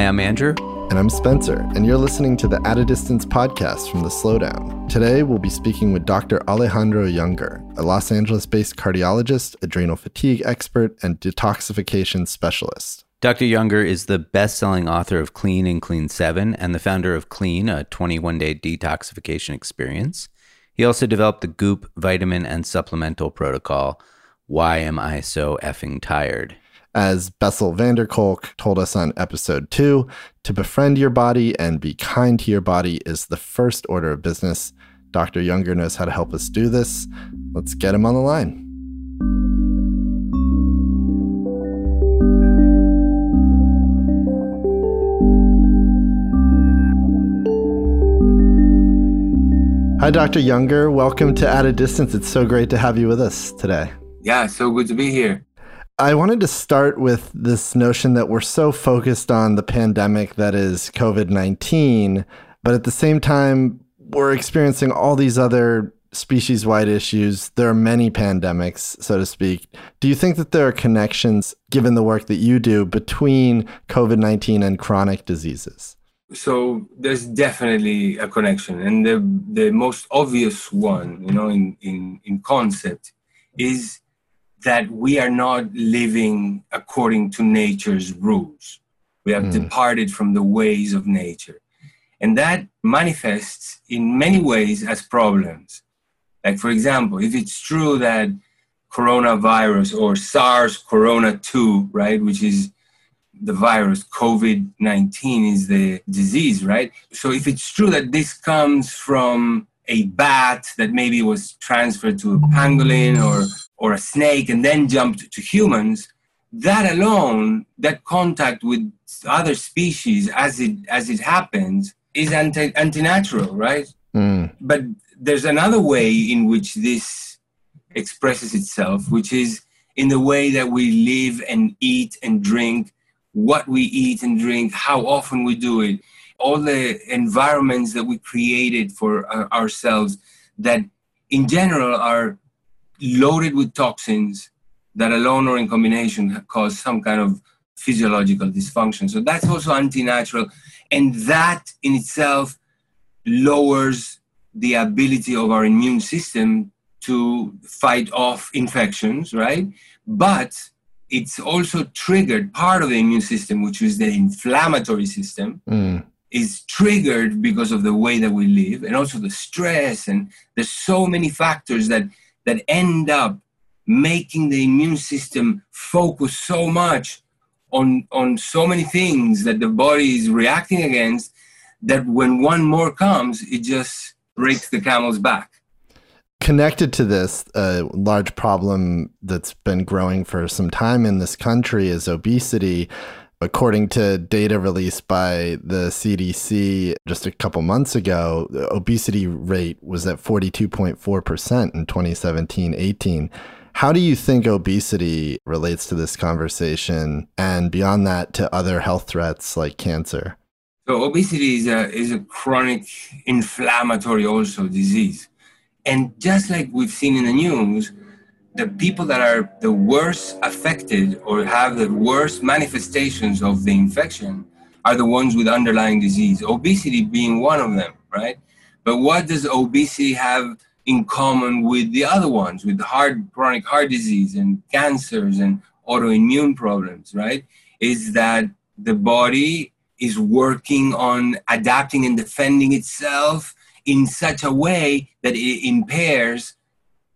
Hi, I'm Andrew. And I'm Spencer, and you're listening to the At a Distance podcast from the Slowdown. Today, we'll be speaking with Dr. Alejandro Junger, a Los Angeles based cardiologist, adrenal fatigue expert, and detoxification specialist. Dr. Junger is the best selling author of Clean and Clean 7 and the founder of Clean, a 21 day detoxification experience. He also developed the Goop vitamin and supplemental protocol, Why Am I So Effing Tired? As Bessel van der Kolk told us on episode two, to befriend your body and be kind to your body is the first order of business. Dr. Junger knows how to help us do this. Let's get him on the line. Hi, Dr. Junger. Welcome to At a Distance. It's so great to have you with us today. Yeah, so good to be here. I wanted to start with this notion that we're so focused on the pandemic that is COVID 19, but at the same time, we're experiencing all these other species wide issues. There are many pandemics, so to speak. Do you think that there are connections, given the work that you do, between COVID 19 and chronic diseases? So there's definitely a connection. And the, the most obvious one, you know, in, in, in concept is that we are not living according to nature's rules. We have mm. departed from the ways of nature. And that manifests in many ways as problems. Like, for example, if it's true that coronavirus or SARS corona 2, right, which is the virus, COVID 19 is the disease, right? So if it's true that this comes from a bat that maybe was transferred to a pangolin or or a snake and then jumped to humans, that alone, that contact with other species as it as it happens, is anti anti-natural, right? Mm. But there's another way in which this expresses itself, which is in the way that we live and eat and drink, what we eat and drink, how often we do it, all the environments that we created for uh, ourselves that in general are loaded with toxins that alone or in combination cause some kind of physiological dysfunction. So that's also anti natural. And that in itself lowers the ability of our immune system to fight off infections, right? But it's also triggered part of the immune system, which is the inflammatory system, mm. Is triggered because of the way that we live and also the stress. And there's so many factors that that end up making the immune system focus so much on on so many things that the body is reacting against that when one more comes it just breaks the camel's back connected to this a large problem that's been growing for some time in this country is obesity According to data released by the CDC just a couple months ago, the obesity rate was at 42.4% in 2017 18. How do you think obesity relates to this conversation and beyond that to other health threats like cancer? So obesity is a, is a chronic inflammatory also disease. And just like we've seen in the news, the people that are the worst affected or have the worst manifestations of the infection are the ones with underlying disease, obesity being one of them, right? But what does obesity have in common with the other ones, with heart, chronic heart disease and cancers and autoimmune problems, right? Is that the body is working on adapting and defending itself in such a way that it impairs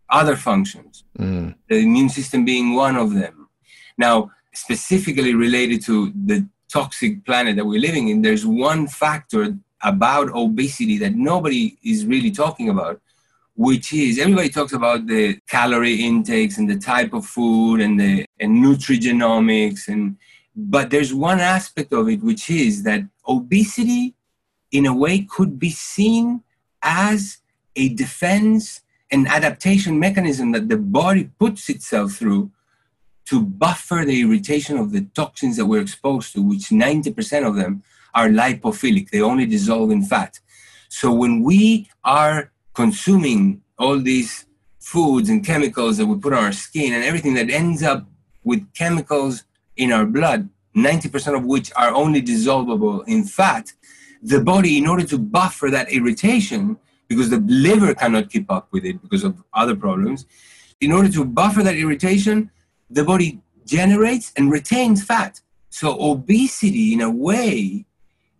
other functions, mm. the immune system being one of them. Now, specifically related to the toxic planet that we're living in, there's one factor about obesity that nobody is really talking about, which is everybody talks about the calorie intakes and the type of food and the and nutrigenomics and but there's one aspect of it which is that obesity in a way could be seen as a defense an adaptation mechanism that the body puts itself through to buffer the irritation of the toxins that we're exposed to, which 90% of them are lipophilic. They only dissolve in fat. So when we are consuming all these foods and chemicals that we put on our skin and everything that ends up with chemicals in our blood, 90% of which are only dissolvable in fat, the body, in order to buffer that irritation, because the liver cannot keep up with it because of other problems, in order to buffer that irritation, the body generates and retains fat. So obesity, in a way,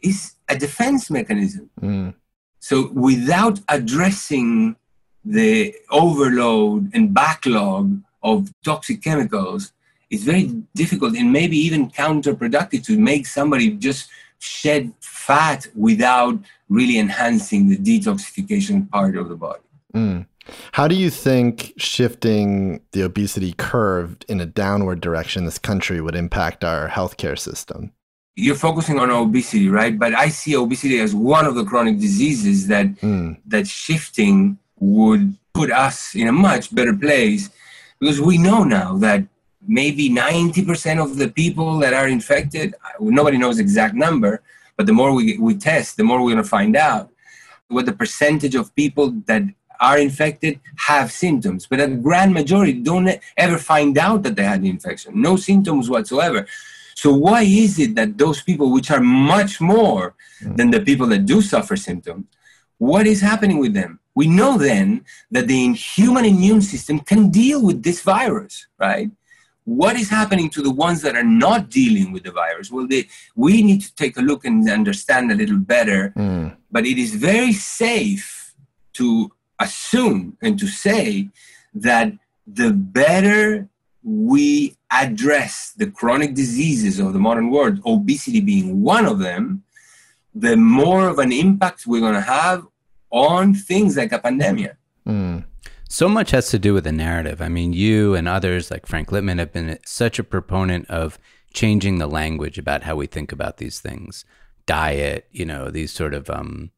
is a defense mechanism. Mm. So without addressing the overload and backlog of toxic chemicals, it's very difficult and maybe even counterproductive to make somebody just shed fat without really enhancing the detoxification part of the body. Mm. How do you think shifting the obesity curve in a downward direction in this country would impact our healthcare system? You're focusing on obesity, right? But I see obesity as one of the chronic diseases that mm. that shifting would put us in a much better place because we know now that maybe 90% of the people that are infected, nobody knows exact number, but the more we, we test, the more we're going to find out what the percentage of people that are infected have symptoms, but a grand majority don't ever find out that they had the infection. No symptoms whatsoever. So why is it that those people, which are much more mm. than the people that do suffer symptoms, what is happening with them? We know then that the human immune system can deal with this virus, right? What is happening to the ones that are not dealing with the virus? Well, they, we need to take a look and understand a little better. Mm. But it is very safe to assume and to say that the better we address the chronic diseases of the modern world, obesity being one of them, the more of an impact we're going to have on things like a pandemic. Mm. So much has to do with the narrative. I mean, you and others like Frank Lipman have been such a proponent of changing the language about how we think about these things. Diet, you know, these sort of um,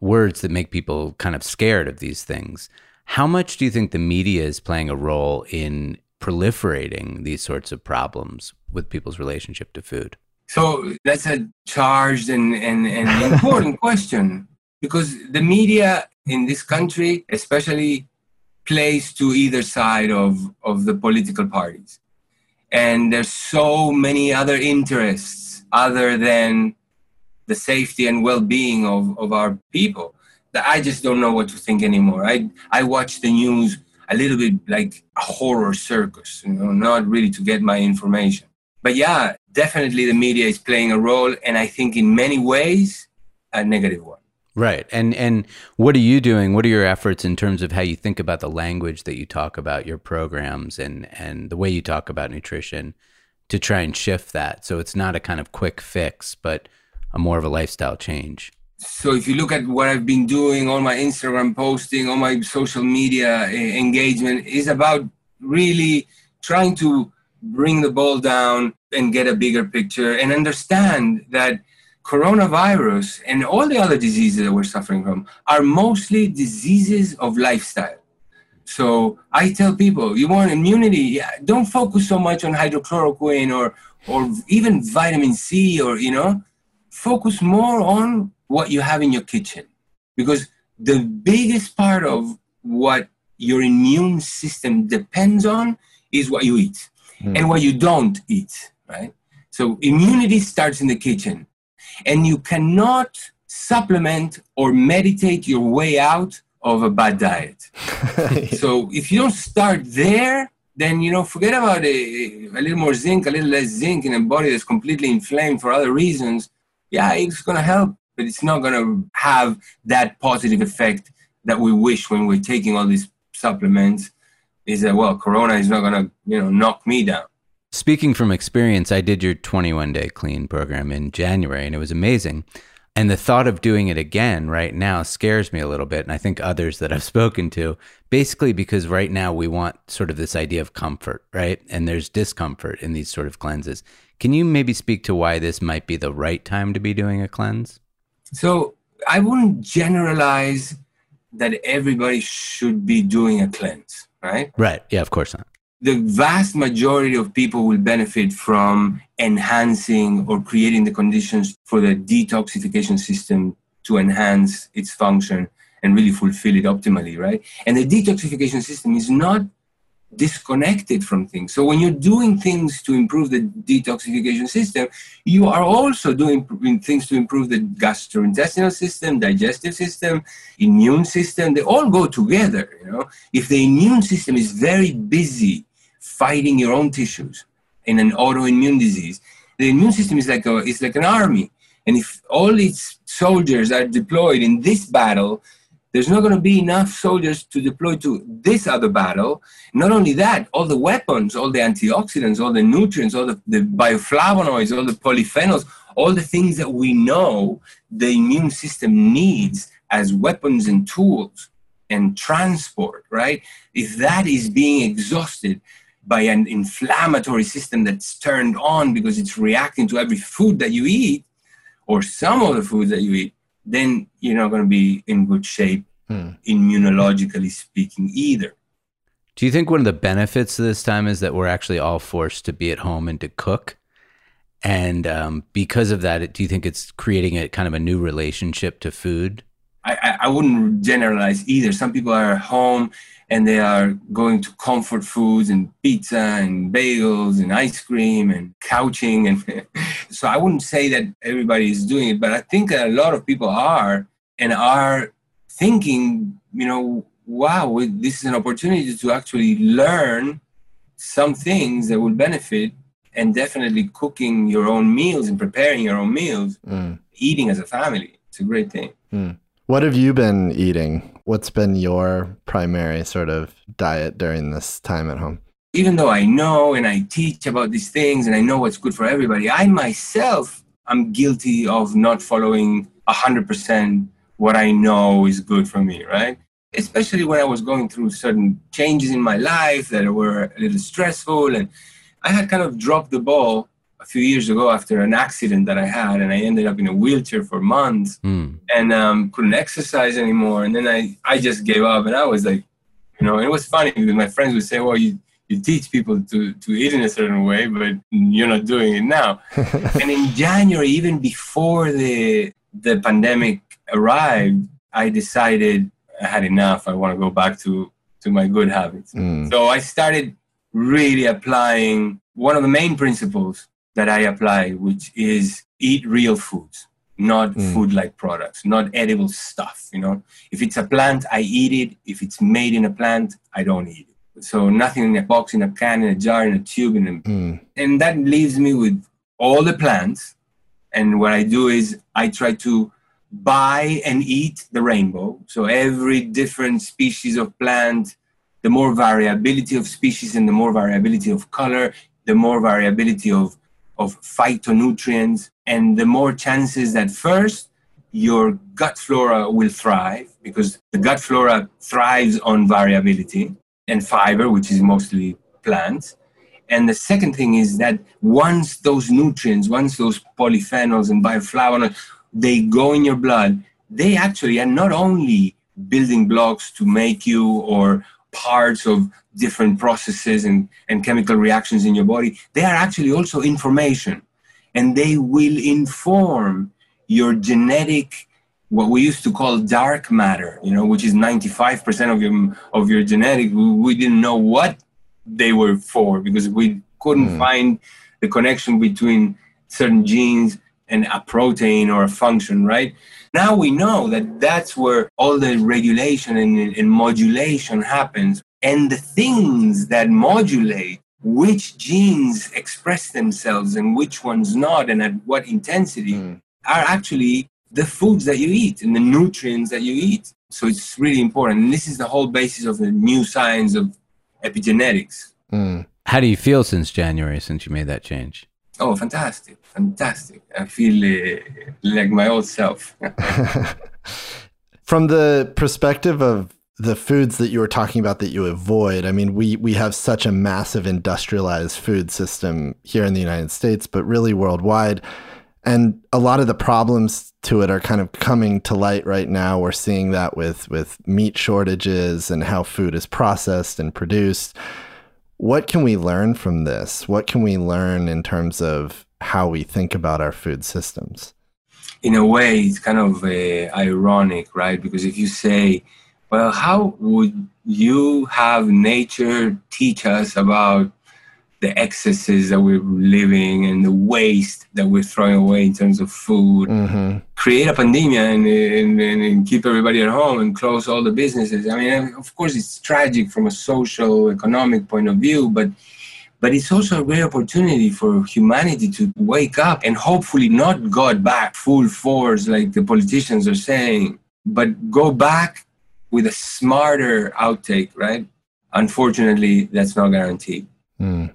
words that make people kind of scared of these things. How much do you think the media is playing a role in proliferating these sorts of problems with people's relationship to food? So that's a charged and, and, and important question because the media in this country, especially, plays to either side of, of the political parties. And there's so many other interests other than the safety and well-being of, of our people that I just don't know what to think anymore. I I watch the news a little bit like a horror circus, you know, not really to get my information. But yeah, definitely the media is playing a role, and I think in many ways a negative one. Right. And and what are you doing? What are your efforts in terms of how you think about the language that you talk about your programs and and the way you talk about nutrition to try and shift that so it's not a kind of quick fix, but a more of a lifestyle change? So if you look at what I've been doing, all my Instagram posting, all my social media eh, engagement is about really trying to bring the ball down and get a bigger picture and understand that coronavirus and all the other diseases that we're suffering from are mostly diseases of lifestyle. So I tell people, you want immunity, don't focus so much on hydrochloroquine or or even vitamin C or you know, focus more on what you have in your kitchen because the biggest part of what your immune system depends on is what you eat mm. and what you don't eat right so immunity starts in the kitchen and you cannot supplement or meditate your way out of a bad diet so if you don't start there then you know forget about a, a little more zinc a little less zinc in a body that's completely inflamed for other reasons yeah, it's going to help, but it's not going to have that positive effect that we wish when we're taking all these supplements. Is that well, Corona is not going to you know knock me down. Speaking from experience, I did your 21 day clean program in January, and it was amazing. And the thought of doing it again right now scares me a little bit. And I think others that I've spoken to, basically because right now we want sort of this idea of comfort, right? And there's discomfort in these sort of cleanses. Can you maybe speak to why this might be the right time to be doing a cleanse? So I wouldn't generalize that everybody should be doing a cleanse, right? Right. Yeah, of course not. The vast majority of people will benefit from enhancing or creating the conditions for the detoxification system to enhance its function and really fulfill it optimally, right? And the detoxification system is not disconnected from things. So when you're doing things to improve the detoxification system, you are also doing things to improve the gastrointestinal system, digestive system, immune system. They all go together. You know, if the immune system is very busy fighting your own tissues in an autoimmune disease, the immune system is like a is like an army. And if all its soldiers are deployed in this battle, there's not going to be enough soldiers to deploy to this other battle. Not only that, all the weapons, all the antioxidants, all the nutrients, all the, the bioflavonoids, all the polyphenols, all the things that we know the immune system needs as weapons and tools and transport, right? If that is being exhausted by an inflammatory system that's turned on because it's reacting to every food that you eat or some of the foods that you eat, then you're not going to be in good shape, hmm. immunologically speaking, either. Do you think one of the benefits of this time is that we're actually all forced to be at home and to cook? And um, because of that, do you think it's creating a kind of a new relationship to food? I, I wouldn't generalize either. Some people are at home and they are going to comfort foods and pizza and bagels and ice cream and couching and so i wouldn't say that everybody is doing it but i think a lot of people are and are thinking you know wow this is an opportunity to actually learn some things that will benefit and definitely cooking your own meals and preparing your own meals mm. eating as a family it's a great thing mm. what have you been eating What's been your primary sort of diet during this time at home? Even though I know and I teach about these things and I know what's good for everybody, I myself am guilty of not following 100% what I know is good for me, right? Especially when I was going through certain changes in my life that were a little stressful and I had kind of dropped the ball a few years ago after an accident that I had, and I ended up in a wheelchair for months mm. and um, couldn't exercise anymore. And then I, I just gave up, and I was like, you know, it was funny because my friends would say, "Well, you you teach people to to eat in a certain way, but you're not doing it now." and in January, even before the the pandemic arrived, I decided I had enough. I want to go back to to my good habits. Mm. So I started really applying one of the main principles that I apply, which is eat real foods, not mm. food like products, not edible stuff. You know, if it's a plant, I eat it. If it's made in a plant, I don't eat it. So nothing in a box, in a can, in a jar, in a tube, in a, mm. and that leaves me with all the plants. And what I do is I try to buy and eat the rainbow. So every different species of plant, the more variability of species and the more variability of color, the more variability of of phytonutrients, and the more chances that first your gut flora will thrive because the gut flora thrives on variability and fiber, which is mostly plants. And the second thing is that once those nutrients, once those polyphenols and bioflavonoids, they go in your blood, they actually are not only building blocks to make you or parts of different processes and, and chemical reactions in your body, they are actually also information. And they will inform your genetic, what we used to call dark matter, you know, which is 95% of your, of your genetic. We, didn't know what they were for because we couldn't mm. find the connection between certain genes and a protein or a function, right? Now we know that that's where all the regulation and, and modulation happens and the things that modulate which genes express themselves and which ones not and at what intensity mm. are actually the foods that you eat and the nutrients that you eat so it's really important and this is the whole basis of the new science of epigenetics mm. how do you feel since january since you made that change oh fantastic fantastic i feel uh, like my old self from the perspective of the foods that you were talking about that you avoid. I mean, we we have such a massive industrialized food system here in the United States, but really worldwide. And a lot of the problems to it are kind of coming to light right now. We're seeing that with with meat shortages and how food is processed and produced. What can we learn from this? What can we learn in terms of how we think about our food systems? In a way, it's kind of uh, ironic, right? Because if you say well, how would you have nature teach us about the excesses that we're living and the waste that we're throwing away in terms of food, mm-hmm. create a pandemic and, and, and, keep everybody at home and close all the businesses. I mean, of course, it's tragic from a social, economic point of view, but but it's also a great opportunity for humanity to wake up and hopefully not go back full force like the politicians are saying, but go back with a smarter outtake, right? Unfortunately, that's not guaranteed. Mm.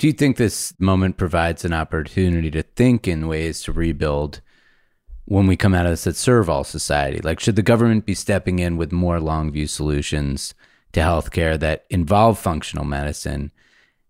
Do you think this moment provides an opportunity to think in ways to rebuild when we come out of this that serve all society? Like, should the government be stepping in with more long view solutions to healthcare that involve functional medicine?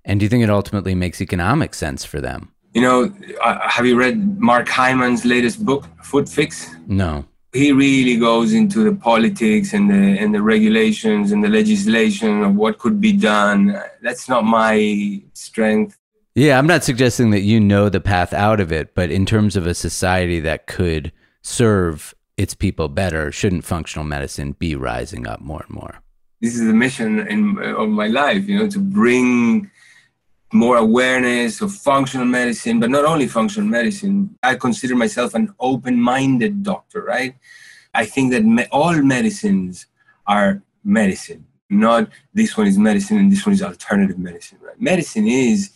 And do you think it ultimately makes economic sense for them? You know, uh, have you read Mark Hyman's latest book, Food Fix? No he really goes into the politics and the and the regulations and the legislation of what could be done. That's not my strength. Yeah, I'm not suggesting that you know the path out of it, but in terms of a society that could serve its people better, shouldn't functional medicine be rising up more and more? This is the mission in, of my life, you know, to bring more awareness of functional medicine, but not only functional medicine. I consider myself an open minded doctor, right? I think that me- all medicines are medicine, not this one is medicine and this one is alternative medicine, right? Medicine is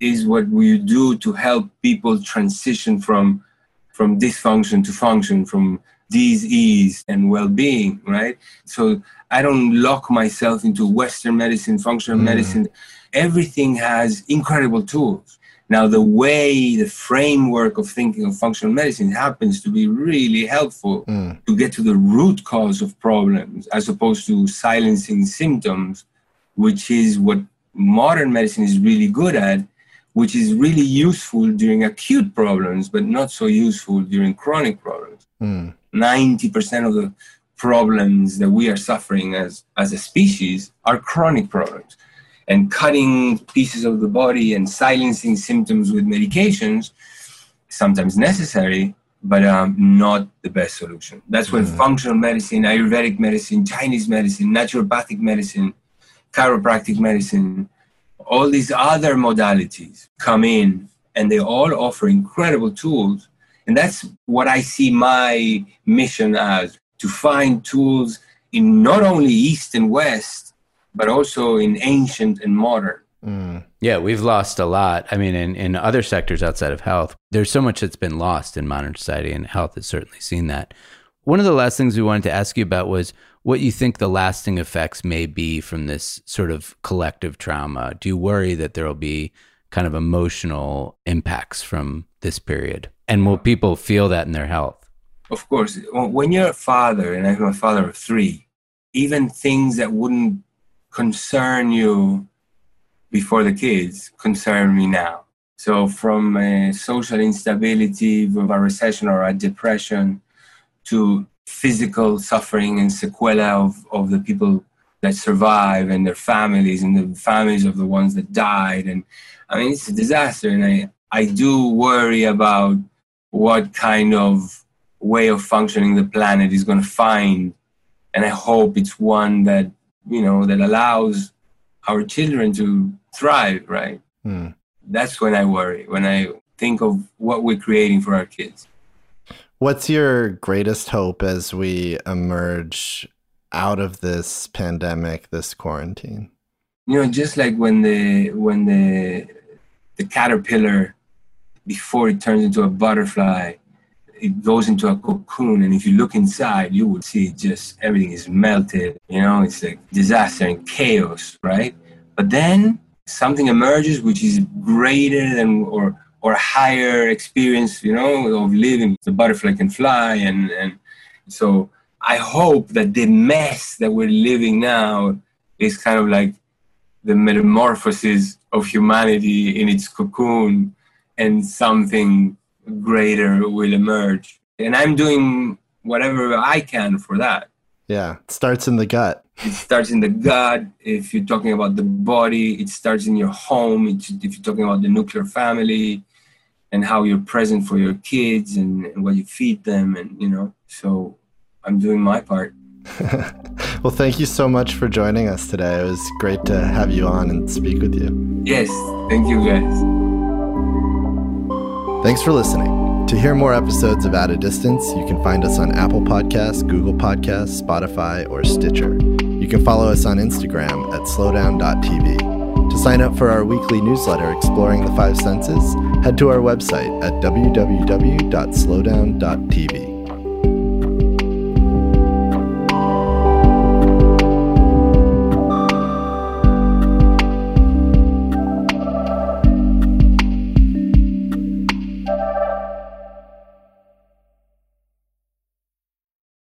is what we do to help people transition from from dysfunction to function, from disease and well-being, right? So I don't lock myself into Western medicine, functional mm. medicine everything has incredible tools. Now, the way, the framework of thinking of functional medicine happens to be really helpful mm. to get to the root cause of problems as opposed to silencing symptoms, which is what modern medicine is really good at, which is really useful during acute problems, but not so useful during chronic problems. Mm. 90% of the problems that we are suffering as, as a species are chronic problems and cutting pieces of the body and silencing symptoms with medications, sometimes necessary, but um, not the best solution. That's when mm. functional medicine, Ayurvedic medicine, Chinese medicine, naturopathic medicine, chiropractic medicine, all these other modalities come in and they all offer incredible tools. And that's what I see my mission as to find tools in not only East and West, but also in ancient and modern. Mm. Yeah, we've lost a lot. I mean, in, in other sectors outside of health, there's so much that's been lost in modern society, and health has certainly seen that. One of the last things we wanted to ask you about was what you think the lasting effects may be from this sort of collective trauma. Do you worry that there will be kind of emotional impacts from this period? And will people feel that in their health? Of course. When you're a father, and I'm a father of three, even things that wouldn't concern you before the kids concern me now. So from a social instability of a recession or a depression to physical suffering and sequela of, of the people that survive and their families and the families of the ones that died. And I mean, it's a disaster. And I, I do worry about what kind of way of functioning the planet is going to find. And I hope it's one that you know, that allows our children to thrive, right? Mm. That's when I worry, when I think of what we're creating for our kids. What's your greatest hope as we emerge out of this pandemic, this quarantine? You know, just like when the when the the caterpillar before it turns into a butterfly it goes into a cocoon and if you look inside you would see just everything is melted you know it's like disaster and chaos right? But then something emerges which is greater than or or higher experience you know of living. The butterfly can fly and and so i hope that the mess that we're living now is kind of like the metamorphosis of humanity in its cocoon and something greater will emerge. And I'm doing whatever I can for that. Yeah, it starts in the gut. It starts in the gut. If you're talking about the body, it starts in your home. if you're talking about the nuclear family and how you're present for your kids and, and what you feed them, and you know, so I'm doing my part. well, thank you so much for joining us today. It was great to have you on and speak with you. Yes, thank you guys. Thanks for listening. To hear more episodes of At a Distance, you can find us on Apple Podcasts, Google Podcasts, Spotify, or Stitcher. You can follow us on Instagram at slowdown.tv. To sign up for our weekly newsletter exploring the five senses, head to our website at www.slowdown.tv.